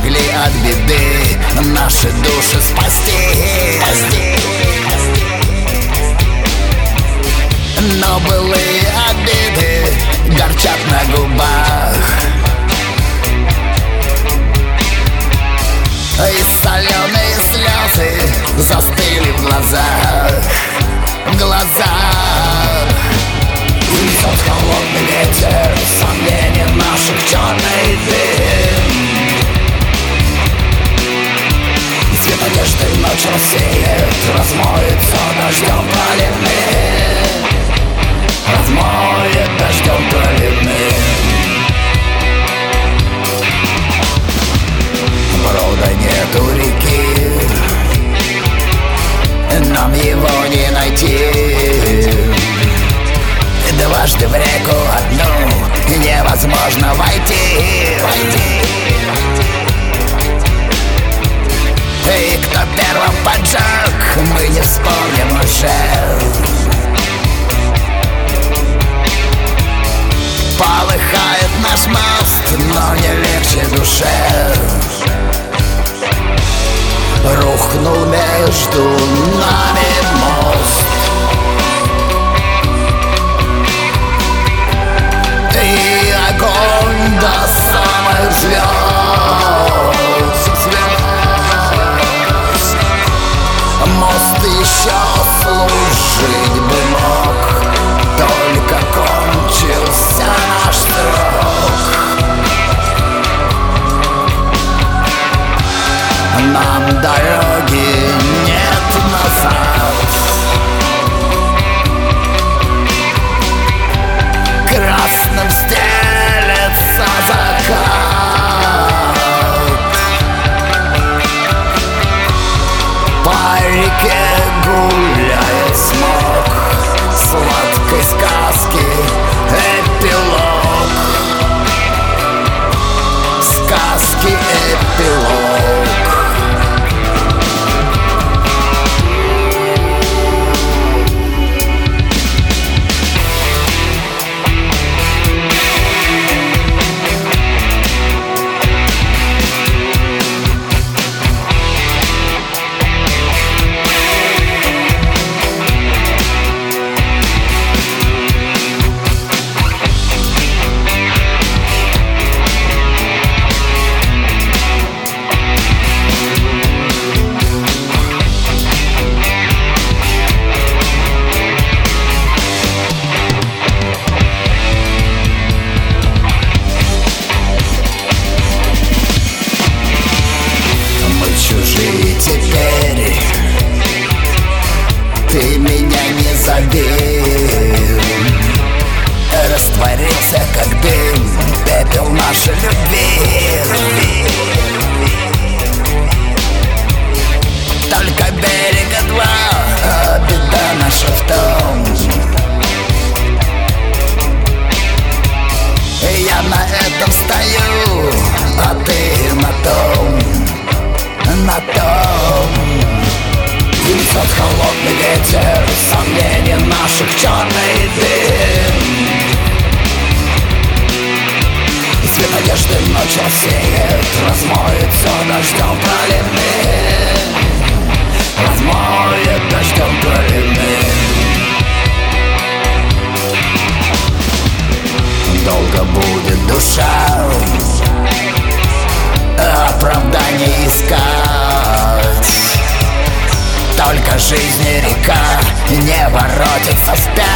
могли от беды Наши души спасти, спасти. Но былые дождем проливным Размоет дождем проливным Брода нету реки. Нам его не найти. Дважды в реку одну Невозможно войти, войти. И кто первым поджег, мы не вспомним уже. Полыхает наш мост, но не легче душе нашей любви Только берега два а Беда наша в том. Я на этом стою А ты на том. На том. Несет холодный ветер Сомнения наших черный дым не искать. Только жизни река не воротится вспять.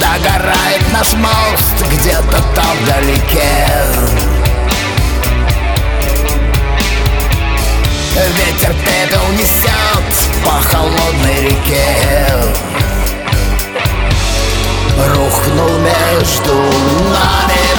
Догорает наш мост где-то там вдалеке. Ветер пепел несет по холодной реке. Рухнул между нами.